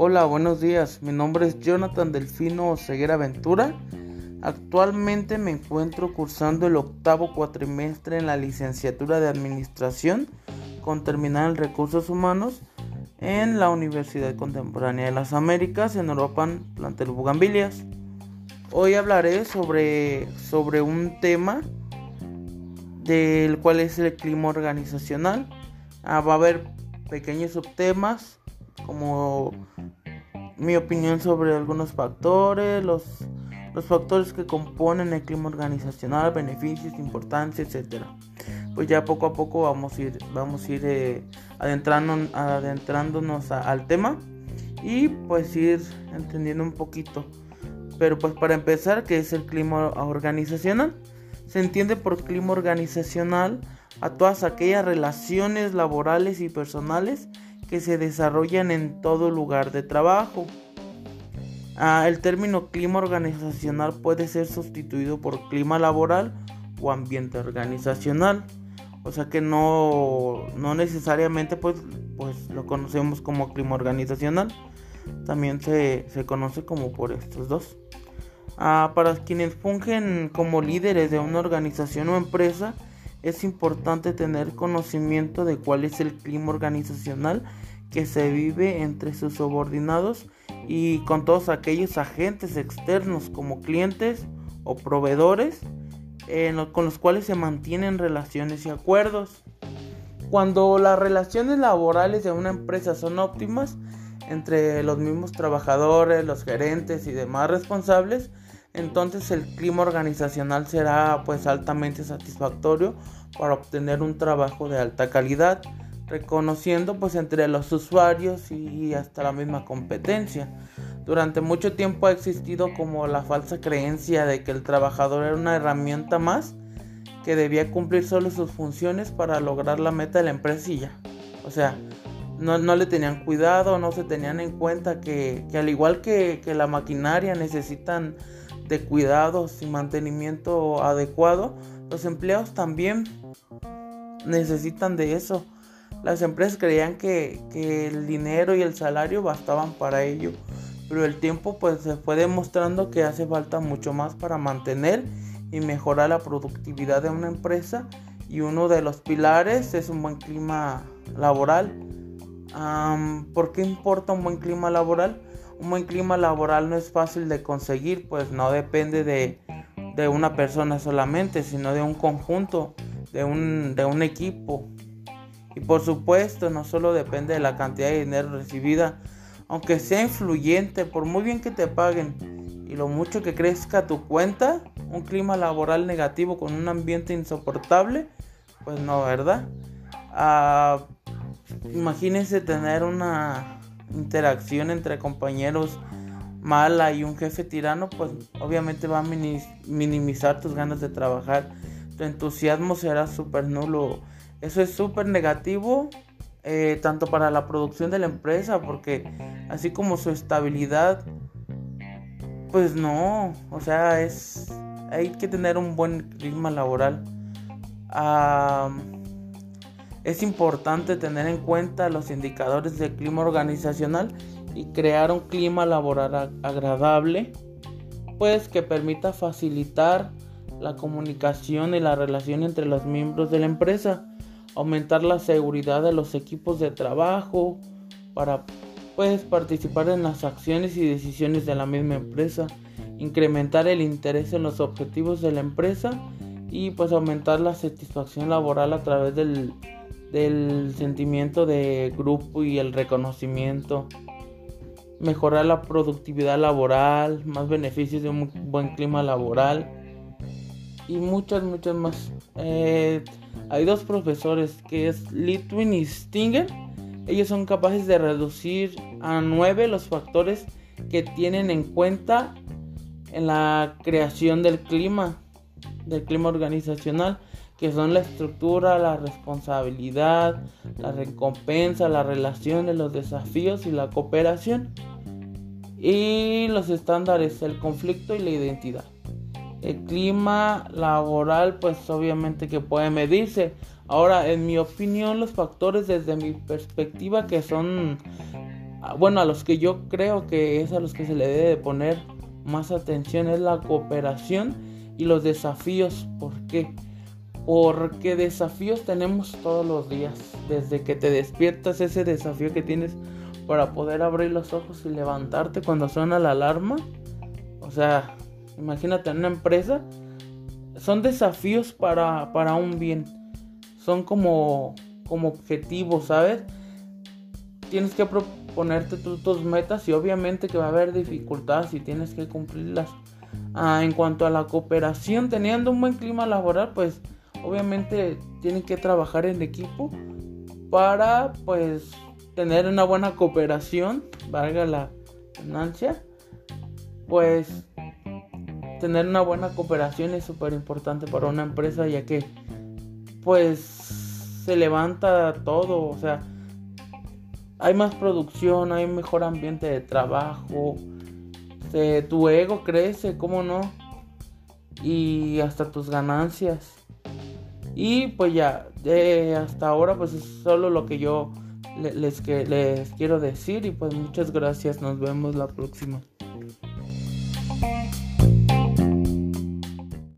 Hola, buenos días. Mi nombre es Jonathan Delfino Ceguera Ventura. Actualmente me encuentro cursando el octavo cuatrimestre en la licenciatura de Administración con terminal en Recursos Humanos en la Universidad Contemporánea de las Américas en Europa, plantel Bugambilias. Hoy hablaré sobre, sobre un tema del cual es el clima organizacional. Ah, va a haber pequeños subtemas como mi opinión sobre algunos factores, los, los factores que componen el clima organizacional, beneficios, importancia, etc. Pues ya poco a poco vamos a ir, vamos a ir eh, adentrándonos al tema y pues ir entendiendo un poquito. Pero pues para empezar, ¿qué es el clima organizacional? Se entiende por clima organizacional a todas aquellas relaciones laborales y personales que se desarrollan en todo lugar de trabajo. Ah, el término clima organizacional puede ser sustituido por clima laboral o ambiente organizacional. O sea que no, no necesariamente pues, pues lo conocemos como clima organizacional. También se, se conoce como por estos dos. Ah, para quienes fungen como líderes de una organización o empresa, es importante tener conocimiento de cuál es el clima organizacional que se vive entre sus subordinados y con todos aquellos agentes externos como clientes o proveedores con los cuales se mantienen relaciones y acuerdos. Cuando las relaciones laborales de una empresa son óptimas entre los mismos trabajadores, los gerentes y demás responsables, entonces el clima organizacional será pues altamente satisfactorio para obtener un trabajo de alta calidad, reconociendo pues entre los usuarios y hasta la misma competencia. Durante mucho tiempo ha existido como la falsa creencia de que el trabajador era una herramienta más que debía cumplir solo sus funciones para lograr la meta de la empresilla. O sea, no, le tenían cuidado, no se tenían en cuenta que, al igual que, que la maquinaria necesitan de cuidados y mantenimiento adecuado, los empleados también necesitan de eso. Las empresas creían que, el dinero y el salario bastaban para ello, pero el tiempo pues se fue demostrando que hace falta mucho más para mantener y mejorar la productividad de una empresa y uno de los pilares es un buen clima laboral. ¿Por qué importa un buen clima laboral? Un buen clima laboral no es fácil de conseguir, pues no depende de, una persona solamente, sino de un conjunto, de un, de un equipo. Y por supuesto, no solo depende de la cantidad de dinero recibida, aunque sea influyente, por muy bien que te paguen y lo mucho que crezca tu cuenta, un clima laboral negativo con un ambiente insoportable, pues no, ¿verdad? Ah, imagínense tener una interacción entre compañeros mala y un jefe tirano, pues obviamente va a minimizar tus ganas de trabajar. Tu entusiasmo será súper nulo. Eso es súper negativo, eh, tanto para la producción de la empresa, porque así como su estabilidad, pues no, o sea, es hay que tener un buen clima laboral. Es importante tener en cuenta los indicadores del clima organizacional y crear un clima laboral agradable, pues que permita facilitar la comunicación y la relación entre los miembros de la empresa, aumentar la seguridad de los equipos de trabajo para pues participar en las acciones y decisiones de la misma empresa, incrementar el interés en los objetivos de la empresa y pues aumentar la satisfacción laboral a través del del sentimiento de grupo y el reconocimiento, mejorar la productividad laboral, más beneficios de un buen clima laboral y muchas, muchas más. Eh, hay dos profesores que es Litwin y Stinger. Ellos son capaces de reducir a nueve los factores que tienen en cuenta en la creación del clima, del clima organizacional que son la estructura, la responsabilidad, la recompensa, la relación de los desafíos y la cooperación. Y los estándares, el conflicto y la identidad. El clima laboral, pues obviamente que puede medirse. Ahora, en mi opinión, los factores desde mi perspectiva que son bueno, a los que yo creo que es a los que se le debe poner más atención es la cooperación y los desafíos. ¿Por qué? Porque desafíos tenemos todos los días. Desde que te despiertas, ese desafío que tienes para poder abrir los ojos y levantarte cuando suena la alarma. O sea, imagínate en una empresa. Son desafíos para, para un bien. Son como, como objetivos, ¿sabes? Tienes que proponerte tus metas y obviamente que va a haber dificultades y tienes que cumplirlas. Ah, en cuanto a la cooperación, teniendo un buen clima laboral, pues obviamente tienen que trabajar en equipo para pues tener una buena cooperación, valga la ganancia, pues tener una buena cooperación es súper importante para una empresa ya que pues se levanta todo, o sea, hay más producción, hay mejor ambiente de trabajo, tu ego crece, ¿cómo no? Y hasta tus ganancias. Y pues ya, hasta ahora pues es solo lo que yo les, les quiero decir y pues muchas gracias, nos vemos la próxima.